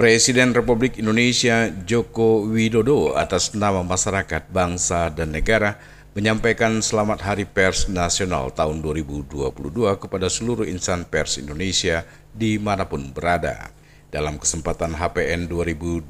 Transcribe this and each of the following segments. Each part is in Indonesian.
Presiden Republik Indonesia Joko Widodo atas nama masyarakat, bangsa, dan negara menyampaikan selamat Hari Pers Nasional tahun 2022 kepada seluruh insan pers Indonesia di mana pun berada. Dalam kesempatan HPN 2022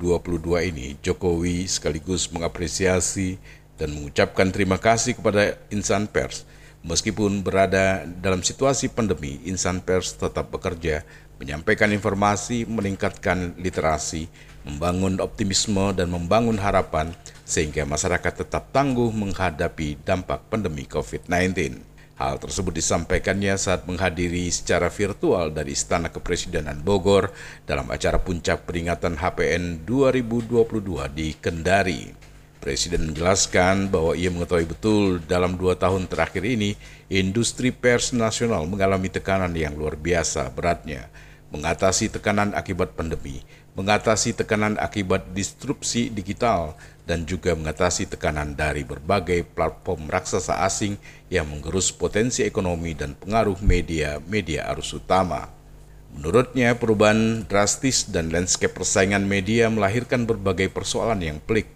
ini, Jokowi sekaligus mengapresiasi dan mengucapkan terima kasih kepada insan pers. Meskipun berada dalam situasi pandemi, insan pers tetap bekerja menyampaikan informasi, meningkatkan literasi, membangun optimisme dan membangun harapan sehingga masyarakat tetap tangguh menghadapi dampak pandemi COVID-19. Hal tersebut disampaikannya saat menghadiri secara virtual dari Istana Kepresidenan Bogor dalam acara puncak peringatan HPN 2022 di Kendari. Presiden menjelaskan bahwa ia mengetahui betul dalam dua tahun terakhir ini industri pers nasional mengalami tekanan yang luar biasa beratnya mengatasi tekanan akibat pandemi, mengatasi tekanan akibat disrupsi digital, dan juga mengatasi tekanan dari berbagai platform raksasa asing yang menggerus potensi ekonomi dan pengaruh media-media arus utama. Menurutnya, perubahan drastis dan landscape persaingan media melahirkan berbagai persoalan yang pelik,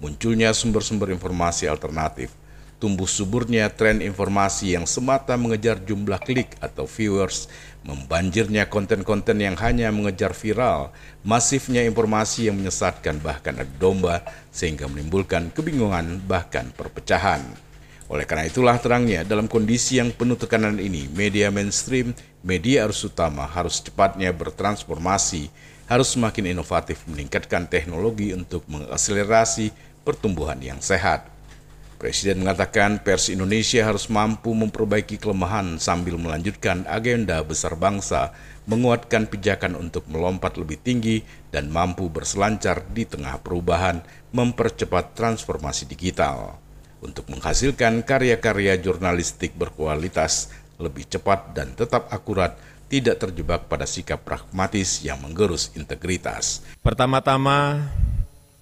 munculnya sumber-sumber informasi alternatif, tumbuh suburnya tren informasi yang semata mengejar jumlah klik atau viewers, membanjirnya konten-konten yang hanya mengejar viral, masifnya informasi yang menyesatkan bahkan ada domba sehingga menimbulkan kebingungan bahkan perpecahan. Oleh karena itulah terangnya dalam kondisi yang penuh tekanan ini, media mainstream, media arus utama harus cepatnya bertransformasi, harus semakin inovatif meningkatkan teknologi untuk mengakselerasi pertumbuhan yang sehat. Presiden mengatakan pers Indonesia harus mampu memperbaiki kelemahan sambil melanjutkan agenda besar bangsa, menguatkan pijakan untuk melompat lebih tinggi dan mampu berselancar di tengah perubahan, mempercepat transformasi digital. Untuk menghasilkan karya-karya jurnalistik berkualitas, lebih cepat dan tetap akurat, tidak terjebak pada sikap pragmatis yang menggerus integritas. Pertama-tama,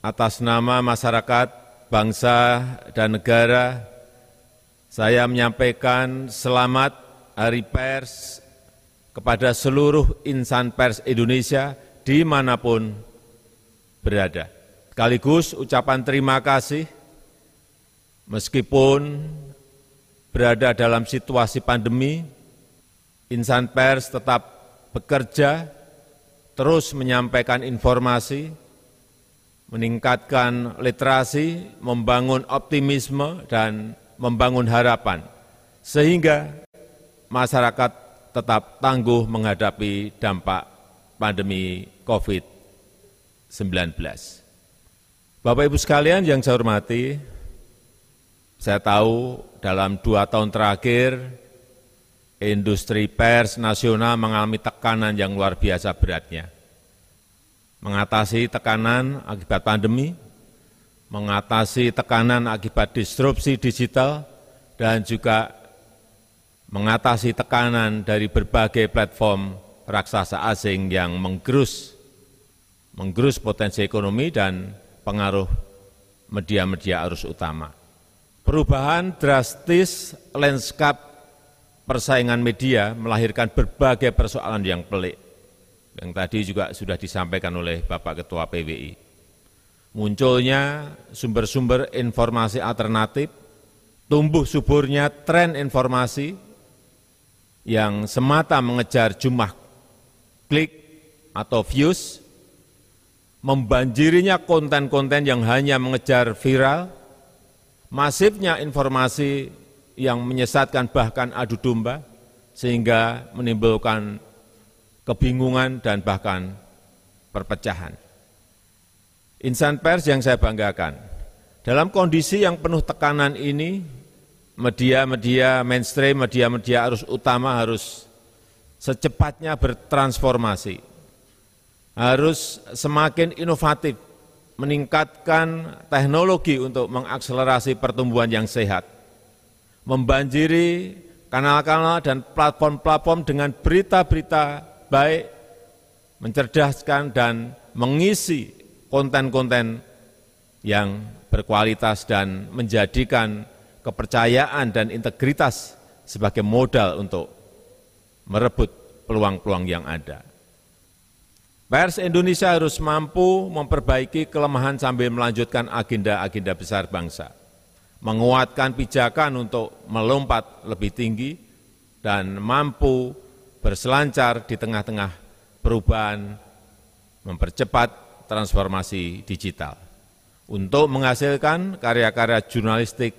atas nama masyarakat bangsa dan negara, saya menyampaikan selamat Hari Pers kepada seluruh insan pers Indonesia di mana pun berada. Sekaligus ucapan terima kasih meskipun berada dalam situasi pandemi, insan pers tetap bekerja, terus menyampaikan informasi, meningkatkan literasi, membangun optimisme, dan membangun harapan, sehingga masyarakat tetap tangguh menghadapi dampak pandemi COVID-19. Bapak Ibu sekalian yang saya hormati, saya tahu dalam dua tahun terakhir industri pers nasional mengalami tekanan yang luar biasa beratnya mengatasi tekanan akibat pandemi, mengatasi tekanan akibat disrupsi digital, dan juga mengatasi tekanan dari berbagai platform raksasa asing yang menggerus, menggerus potensi ekonomi dan pengaruh media-media arus utama. Perubahan drastis landscape persaingan media melahirkan berbagai persoalan yang pelik yang tadi juga sudah disampaikan oleh Bapak Ketua PWI. Munculnya sumber-sumber informasi alternatif, tumbuh suburnya tren informasi yang semata mengejar jumlah klik atau views, membanjirinya konten-konten yang hanya mengejar viral, masifnya informasi yang menyesatkan bahkan adu domba, sehingga menimbulkan kebingungan, dan bahkan perpecahan. Insan pers yang saya banggakan, dalam kondisi yang penuh tekanan ini, media-media mainstream, media-media arus utama harus secepatnya bertransformasi, harus semakin inovatif, meningkatkan teknologi untuk mengakselerasi pertumbuhan yang sehat, membanjiri kanal-kanal dan platform-platform dengan berita-berita baik, mencerdaskan dan mengisi konten-konten yang berkualitas dan menjadikan kepercayaan dan integritas sebagai modal untuk merebut peluang-peluang yang ada. Pers Indonesia harus mampu memperbaiki kelemahan sambil melanjutkan agenda-agenda besar bangsa, menguatkan pijakan untuk melompat lebih tinggi, dan mampu berselancar di tengah-tengah perubahan, mempercepat transformasi digital untuk menghasilkan karya-karya jurnalistik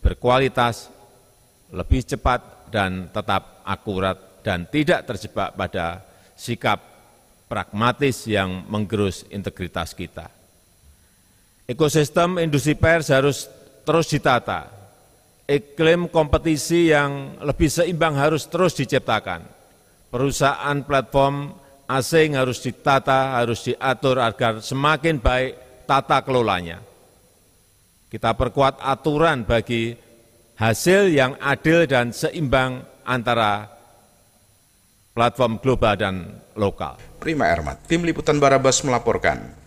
berkualitas, lebih cepat dan tetap akurat dan tidak terjebak pada sikap pragmatis yang menggerus integritas kita. Ekosistem industri pers harus terus ditata. Iklim kompetisi yang lebih seimbang harus terus diciptakan. Perusahaan platform asing harus ditata, harus diatur agar semakin baik tata kelolanya. Kita perkuat aturan bagi hasil yang adil dan seimbang antara platform global dan lokal. Prima Ermat, Tim Liputan Barabas melaporkan.